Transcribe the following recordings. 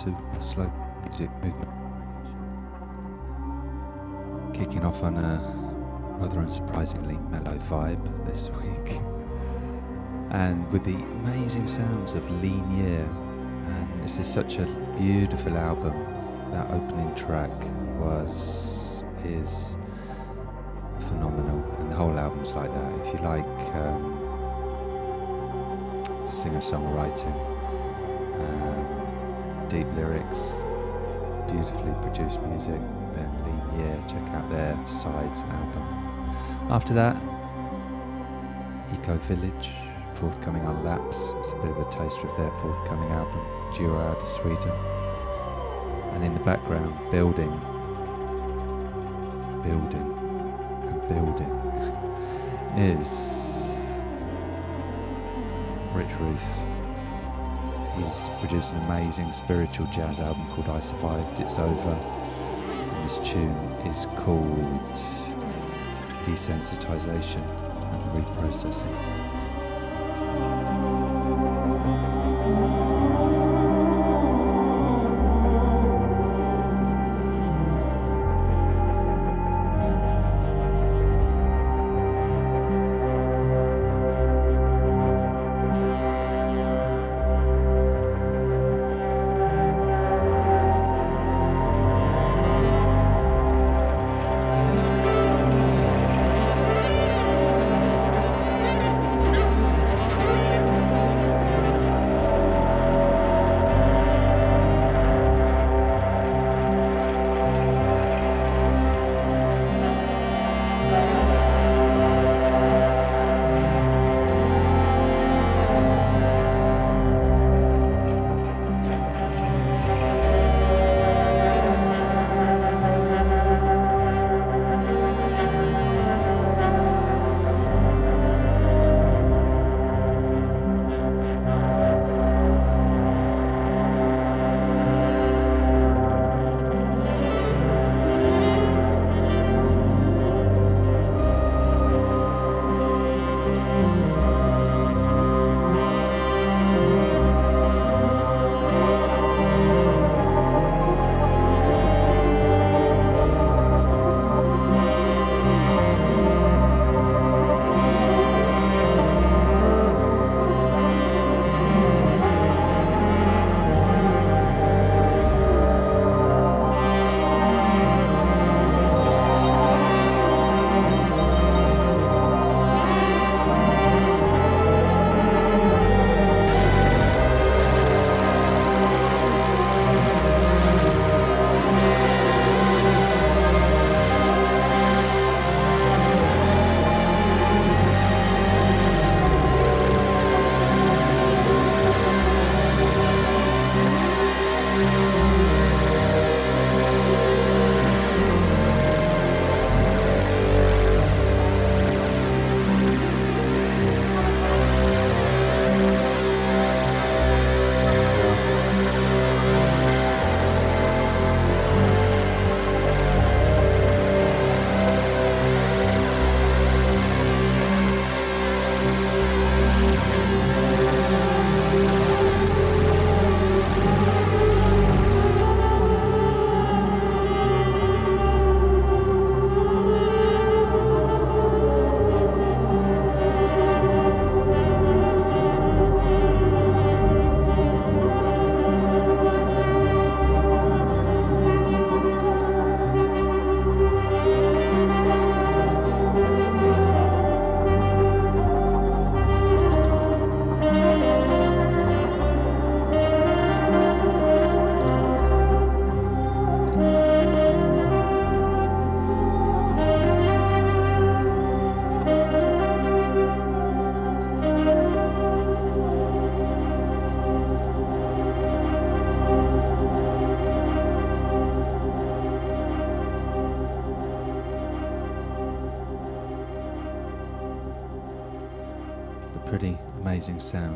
to Slow Music Movement Kicking off on a rather unsurprisingly mellow vibe this week. And with the amazing sounds of Lean Year. And this is such a beautiful album. That opening track was, is phenomenal. And the whole album's like that. If you like um, singer songwriting, deep lyrics, beautifully produced music, then Lean Year, check out their Sides album. After that, Eco Village, forthcoming on Laps. It's a bit of a taster of their forthcoming album, duo out of Sweden. And in the background, building, building, and building is Rich Ruth. He's produced an amazing spiritual jazz album called I Survived, It's Over. And this tune is called Desensitization and Reprocessing.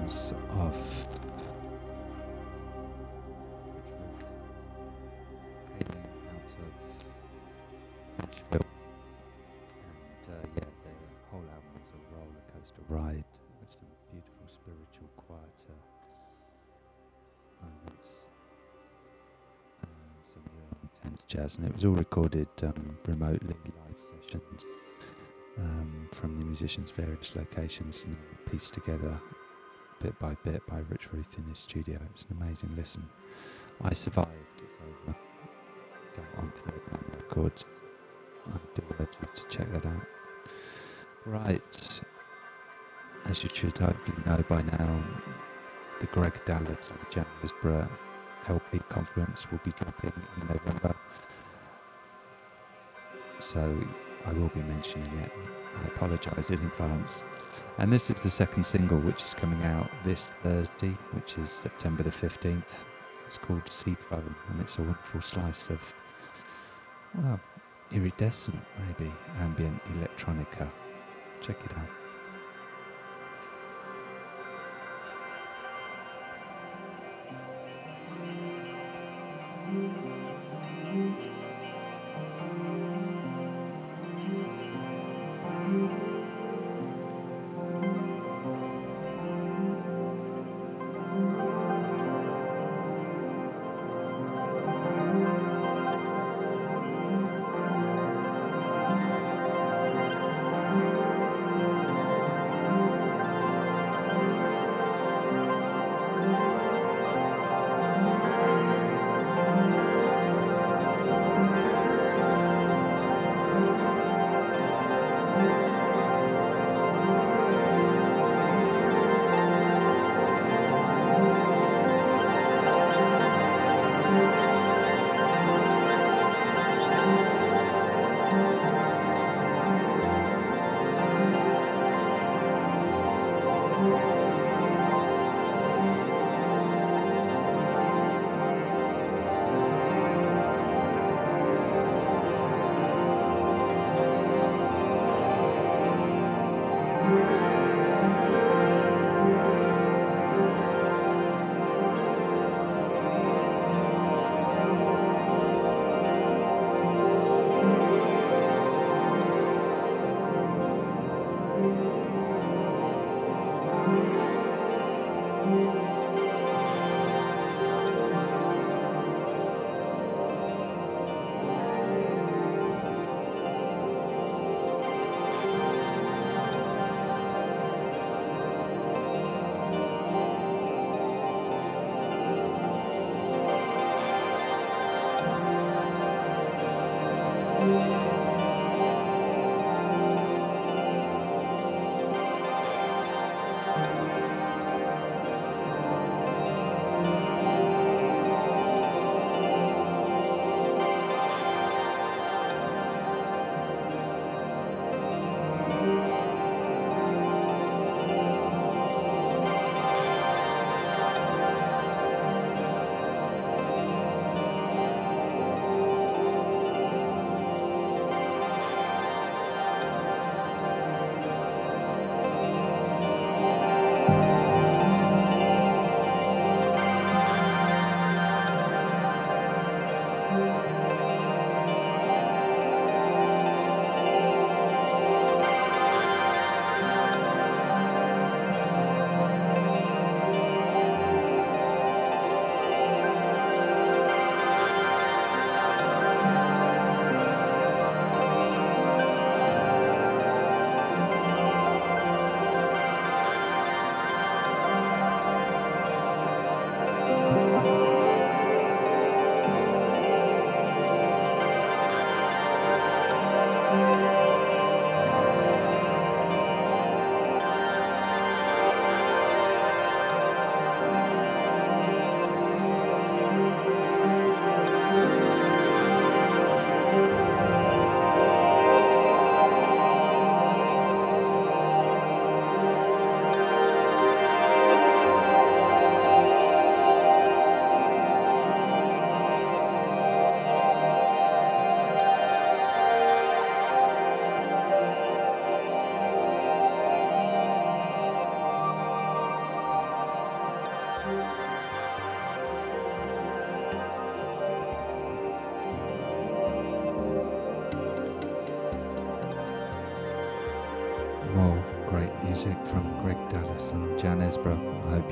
terms of and yeah, the whole album was a roller coaster ride some beautiful spiritual quieter moments some real intense jazz, and it was all recorded um, remotely, live sessions um, from the musicians' various locations and pieced together bit by bit by Rich Ruth in his studio. It's an amazing listen. I survived. It's over. It's out on Third Records. I do urge you to check that out. Right. As you should hopefully know by now, the Greg Dallas and Esborough LP Confluence will be dropping in November. So I will be mentioning it. I apologise in advance. And this is the second single, which is coming out this Thursday, which is September the 15th. It's called Seed Phone, and it's a wonderful slice of, well, iridescent, maybe, ambient electronica. Check it out.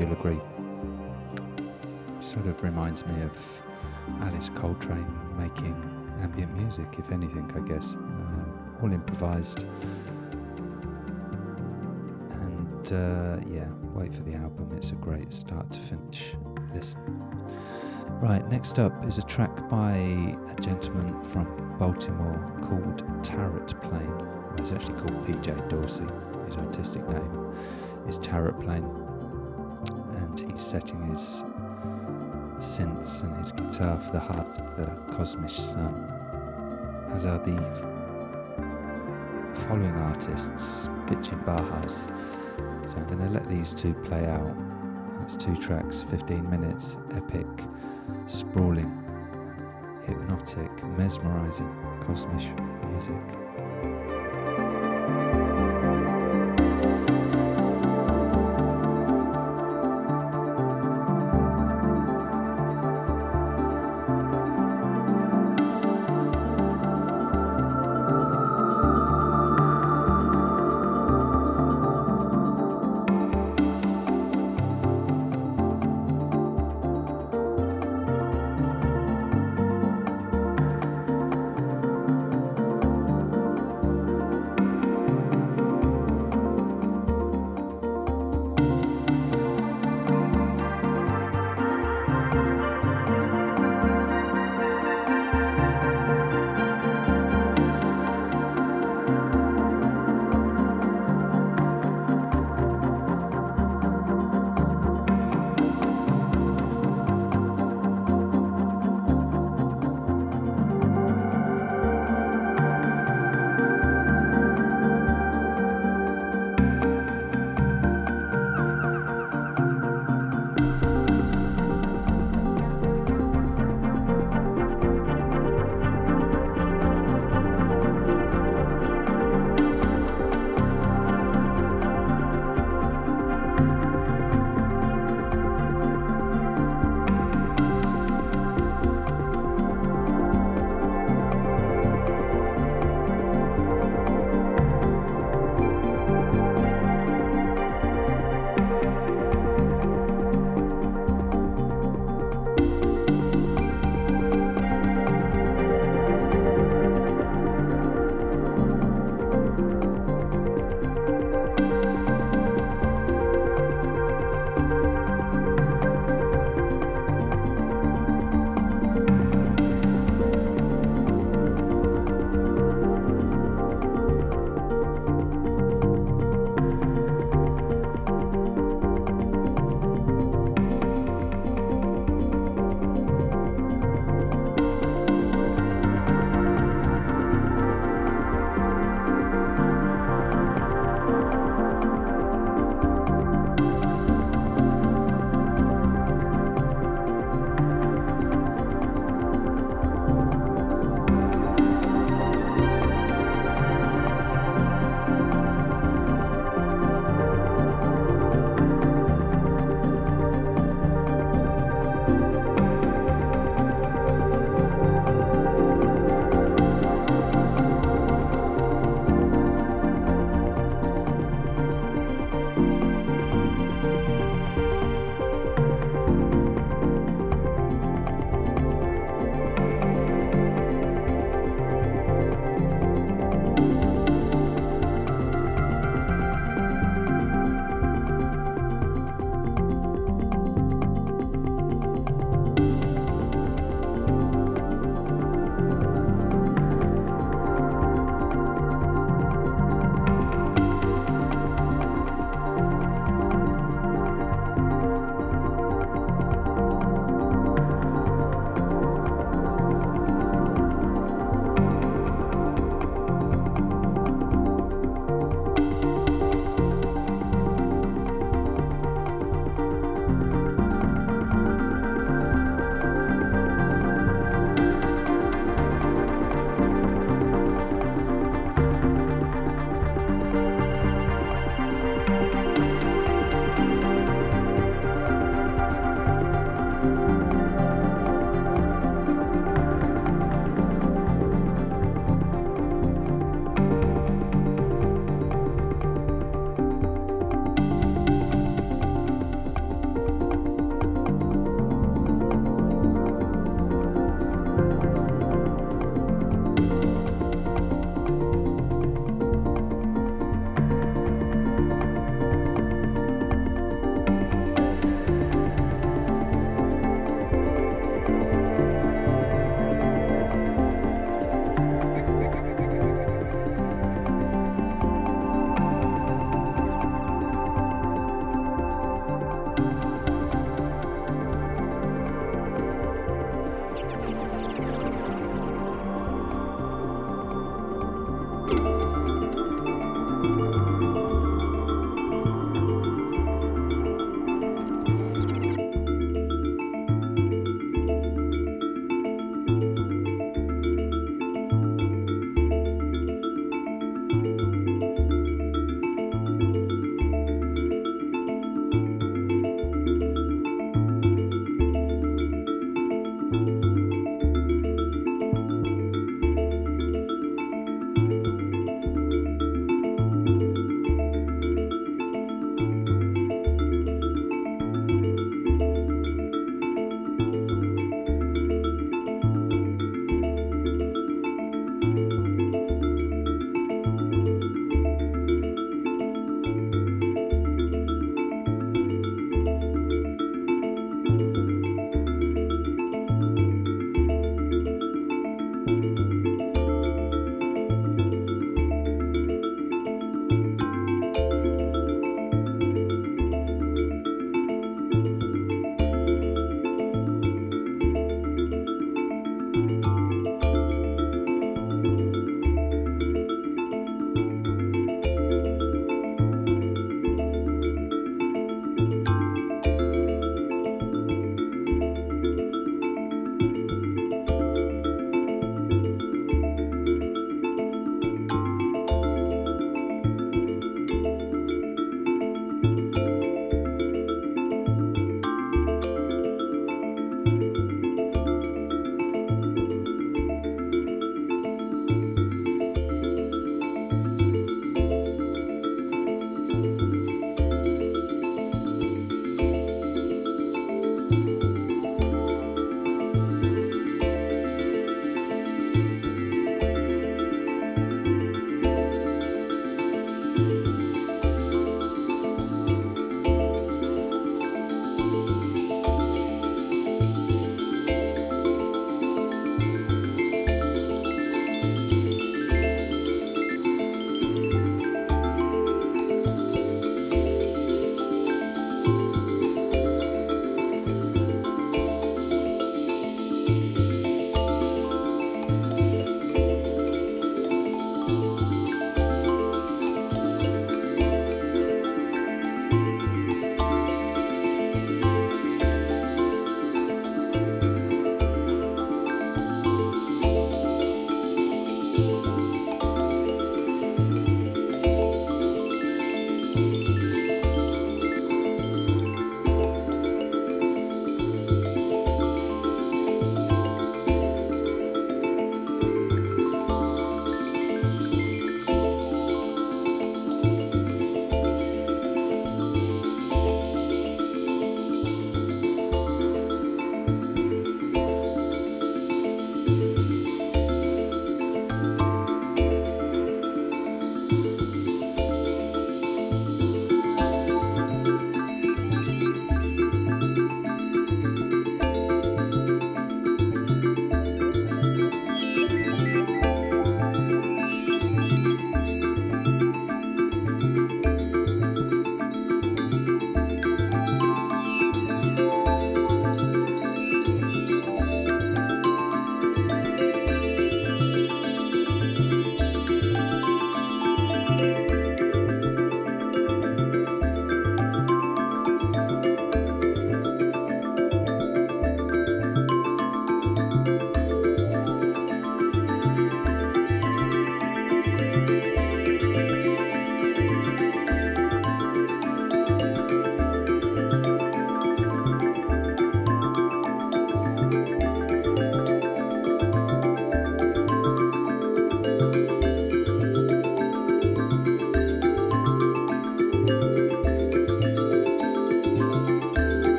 You'll agree. Sort of reminds me of Alice Coltrane making ambient music, if anything, I guess. Um, all improvised. And uh, yeah, wait for the album. It's a great start to finish listen. Right, next up is a track by a gentleman from Baltimore called Tarot Plane. He's actually called PJ Dorsey. His artistic name is Tarotplane. And he's setting his synths and his guitar for the heart of the Cosmic Sun, as are the following artists, Bitchin Bajas. So I'm going to let these two play out. That's two tracks, 15 minutes, epic, sprawling, hypnotic, mesmerizing, cosmic music.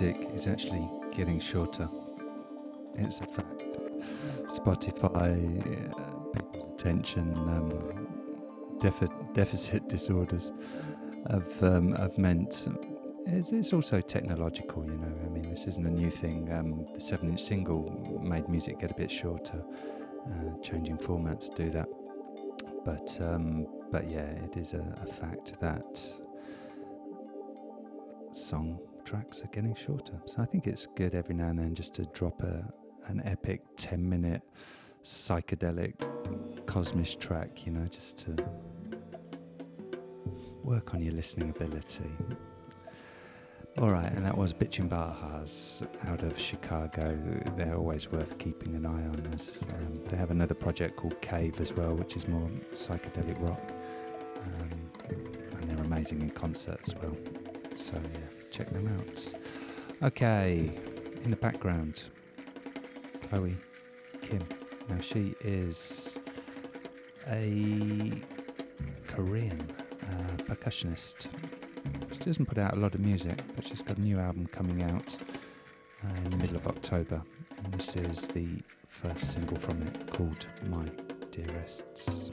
Music is actually getting shorter. It's a fact. Spotify, uh, people's attention um, defi- deficit disorders have, um, have meant it's, it's, also technological, you know. I mean, this isn't a new thing. Um, the seven inch single made music get a bit shorter. Uh, changing formats do that. But, um, but yeah, it is a, a fact that song tracks are getting shorter. So I think it's good every now and then just to drop a an epic 10 minute psychedelic cosmic track, you know, just to work on your listening ability. All right, and that was Bitchin Bajas out of Chicago. They're always worth keeping an eye on. As, um, they have another project called Cave as well, which is more psychedelic rock. Um, and they're amazing in concert as well. So, yeah check them out. Okay, in the background, Chloe Kim. Now she is a Korean uh, percussionist. She doesn't put out a lot of music, but she's got a new album coming out uh, in the middle of October. And this is the first single from it called My Dearests.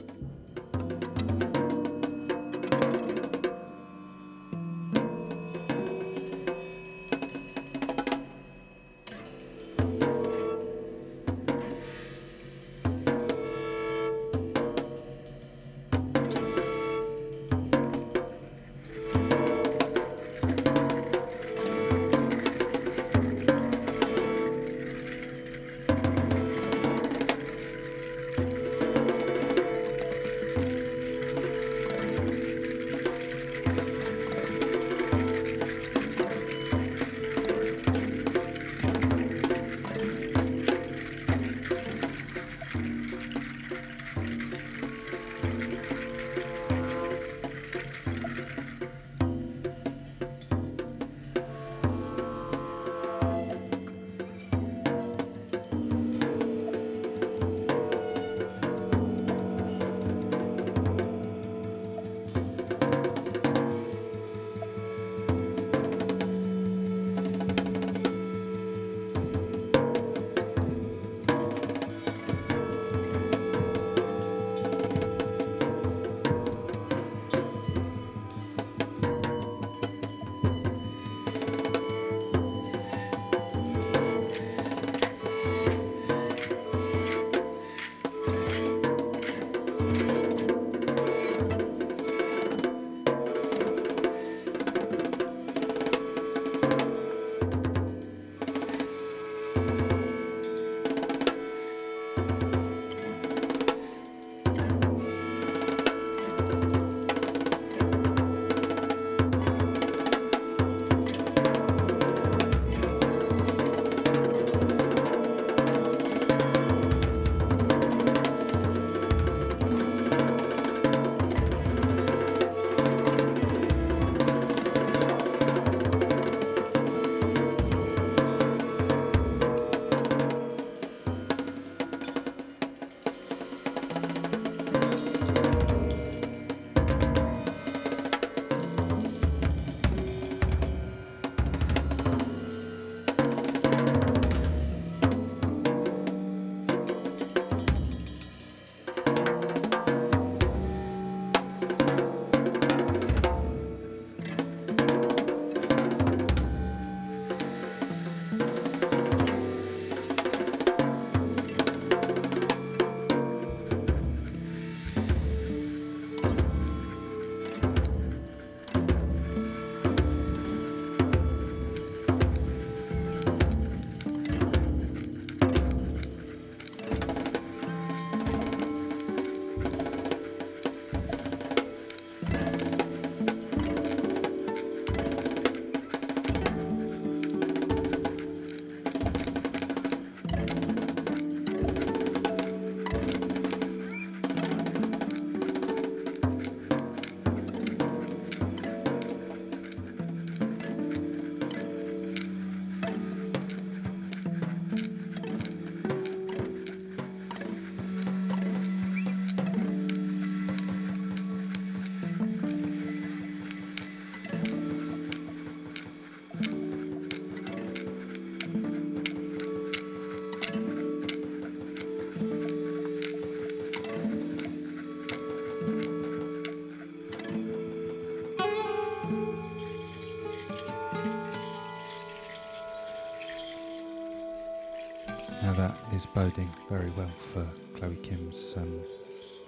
Boding very well for Chloe Kim's um,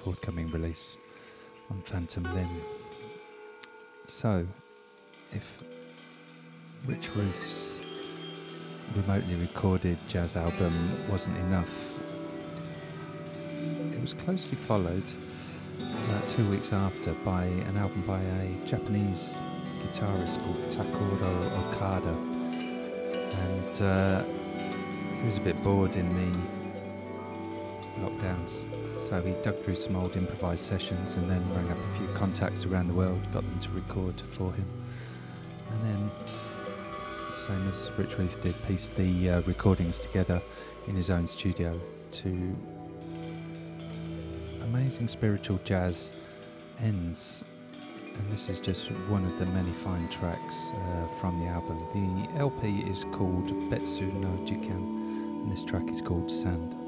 forthcoming release on Phantom Limb. So, if Rich Ruth's remotely recorded jazz album wasn't enough, it was closely followed about two weeks after by an album by a Japanese guitarist called Takuro Okada. And uh, he was a bit bored in the lockdowns, so he dug through some old improvised sessions and then rang up a few contacts around the world, got them to record for him. And then, same as Rich Ruth did, pieced the uh, recordings together in his own studio to amazing spiritual jazz ends. And this is just one of the many fine tracks uh, from the album. The LP is called Betsu no Jikan, and this track is called Sand.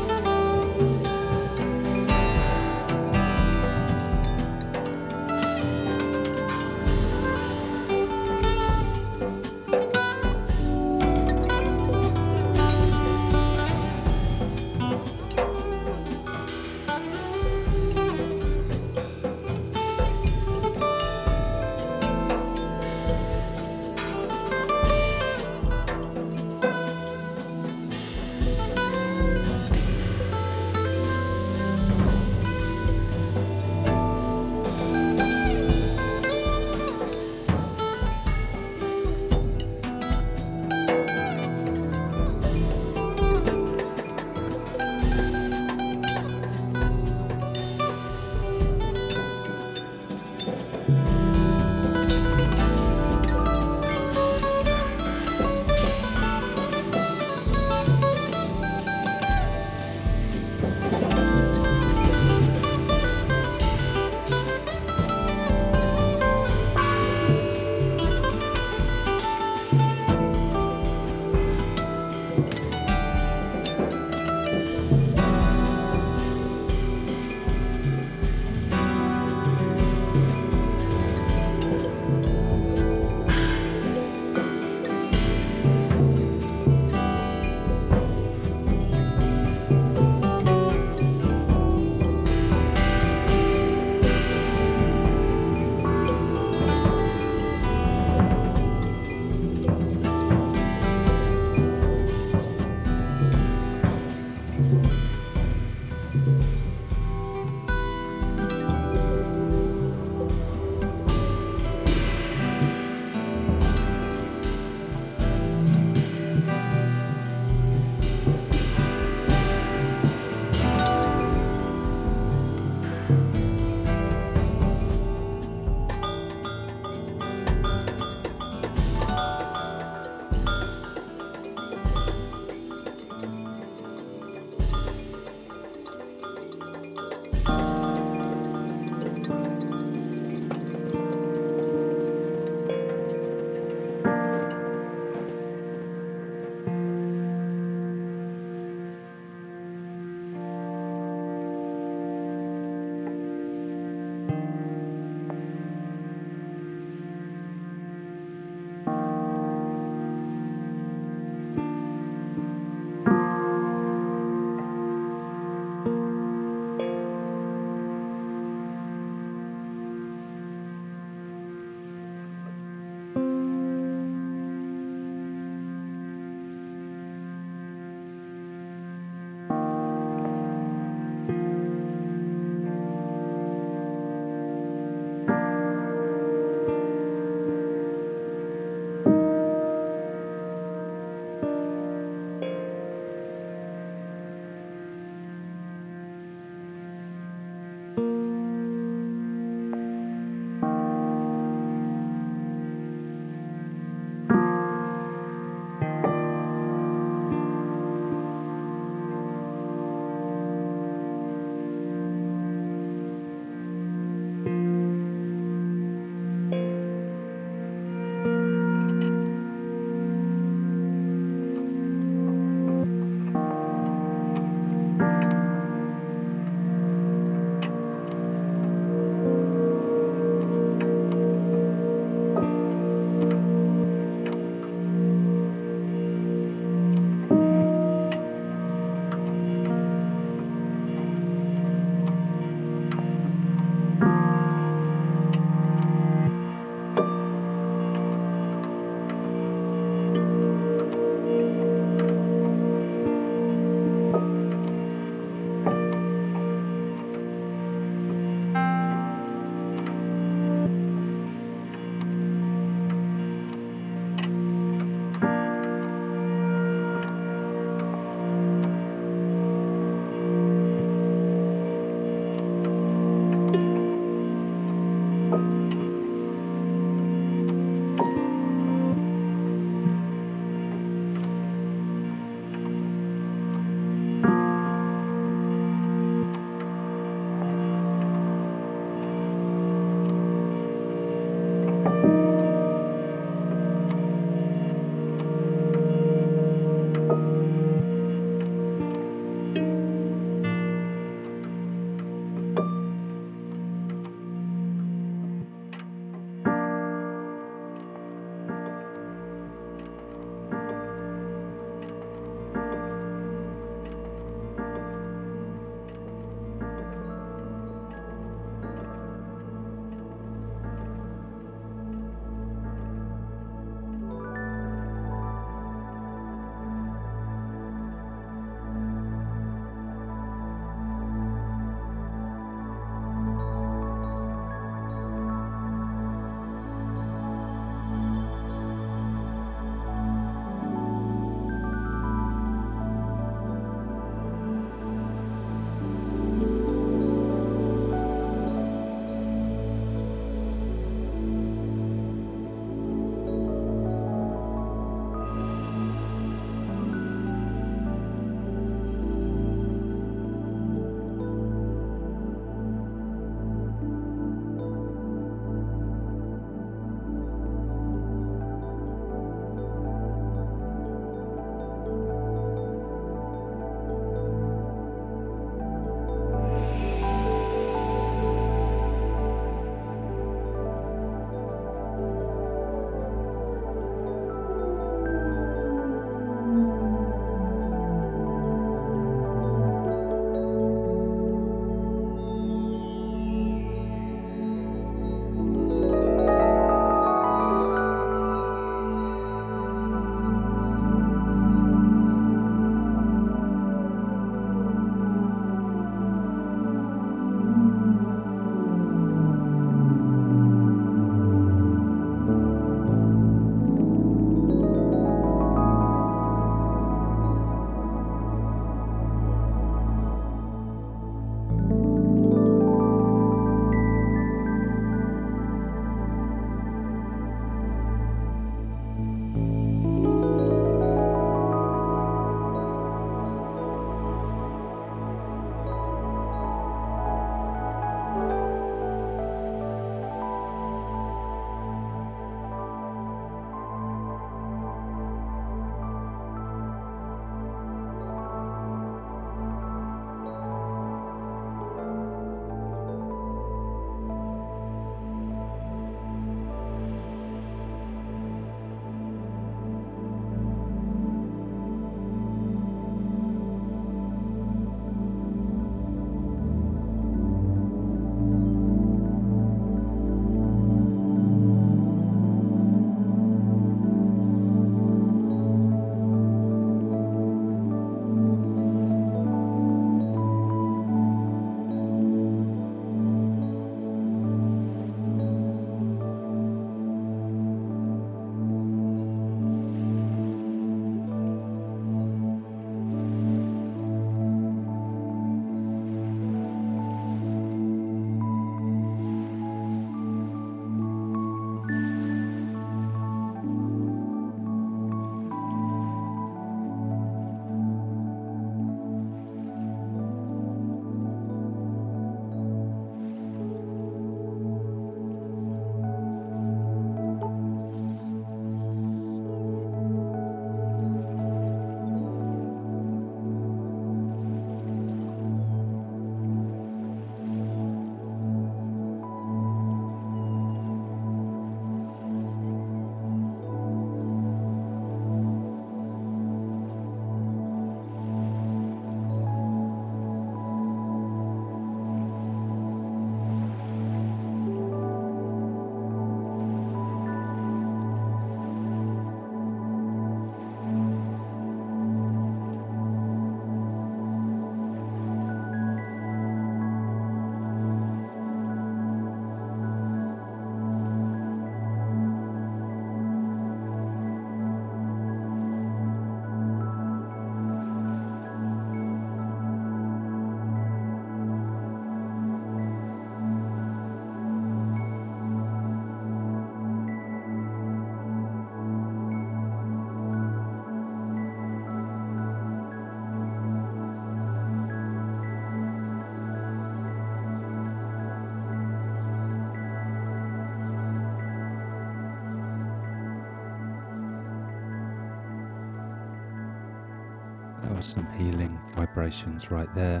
That was some healing vibrations right there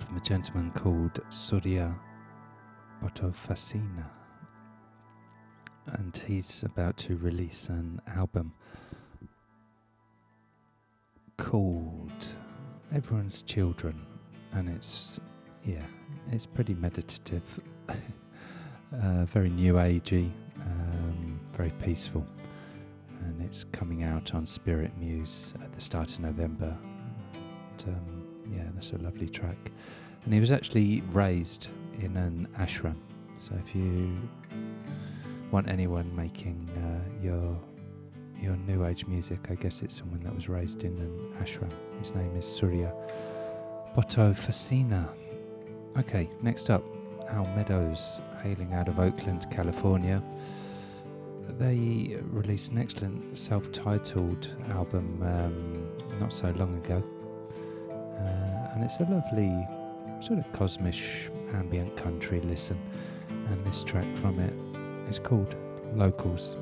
from a gentleman called Surya Botofasina. And he's about to release an album called Everyone's Children. And it's, yeah, it's pretty meditative, uh, very new agey, um, very peaceful it's coming out on Spiritmuse at the start of November. And, um, yeah, that's a lovely track. And he was actually raised in an ashram. So if you want anyone making uh, your your new age music, I guess it's someone that was raised in an ashram. His name is Surya Botofasina. Okay, next up, Al Meadows, hailing out of Oakland, California they released an excellent self-titled album um, not so long ago, uh, and it's a lovely sort of kosmische ambient country listen. And this track from it is called Locals.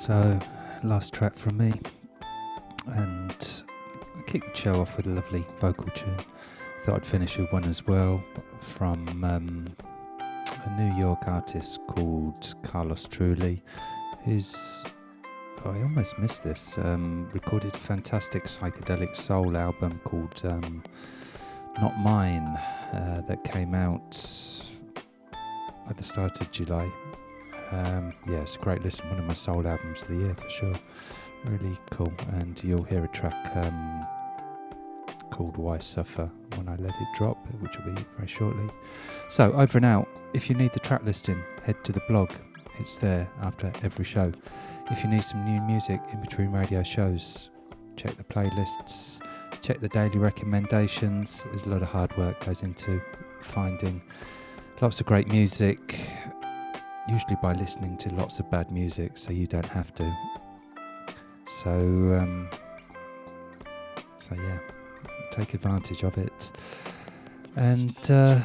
So, last track from me, and I kicked the show off with a lovely vocal tune. Thought I'd finish with one as well from um, a New York artist called Carlos Trulli, who's oh, I almost missed this. Um, recorded a fantastic psychedelic soul album called um, Not Mine uh, that came out at the start of July. Um, yeah, it's a great listen. One of my soul albums of the year for sure. Really cool. And you'll hear a track um, called Why Suffer when I let it drop, which will be very shortly. So, over and out. If you need the track listing, head to the blog. It's there after every show. If you need some new music in between radio shows, check the playlists, check the daily recommendations. There's a lot of hard work goes into finding lots of great music usually by listening to lots of bad music so you don't have to. So, um, so yeah, take advantage of it. And uh,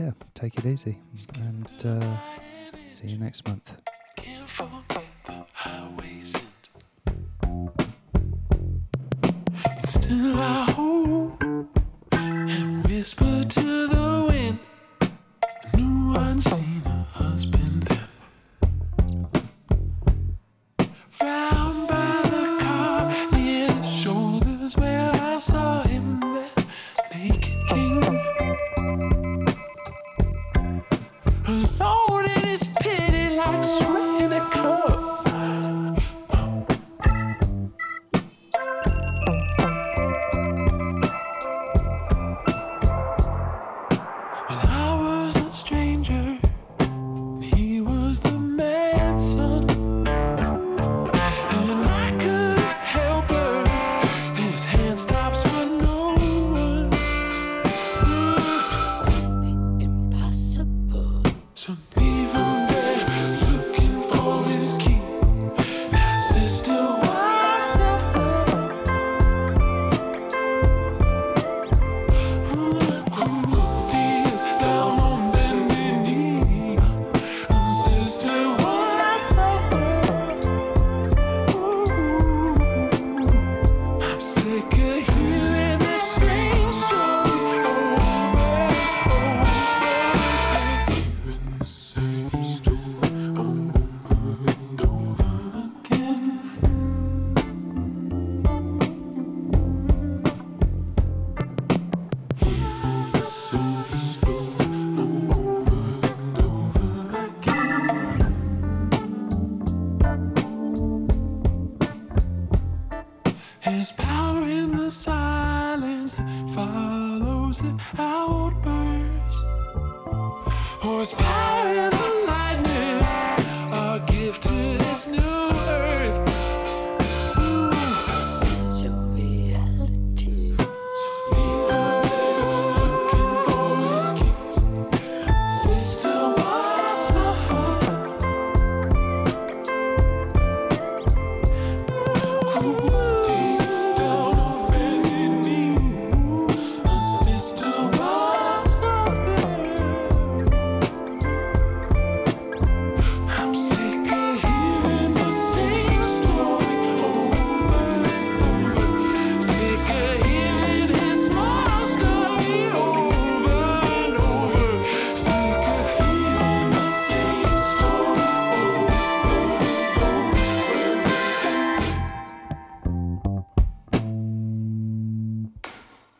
yeah, take it easy. And uh, see you next month. Still I and whisper to the wind.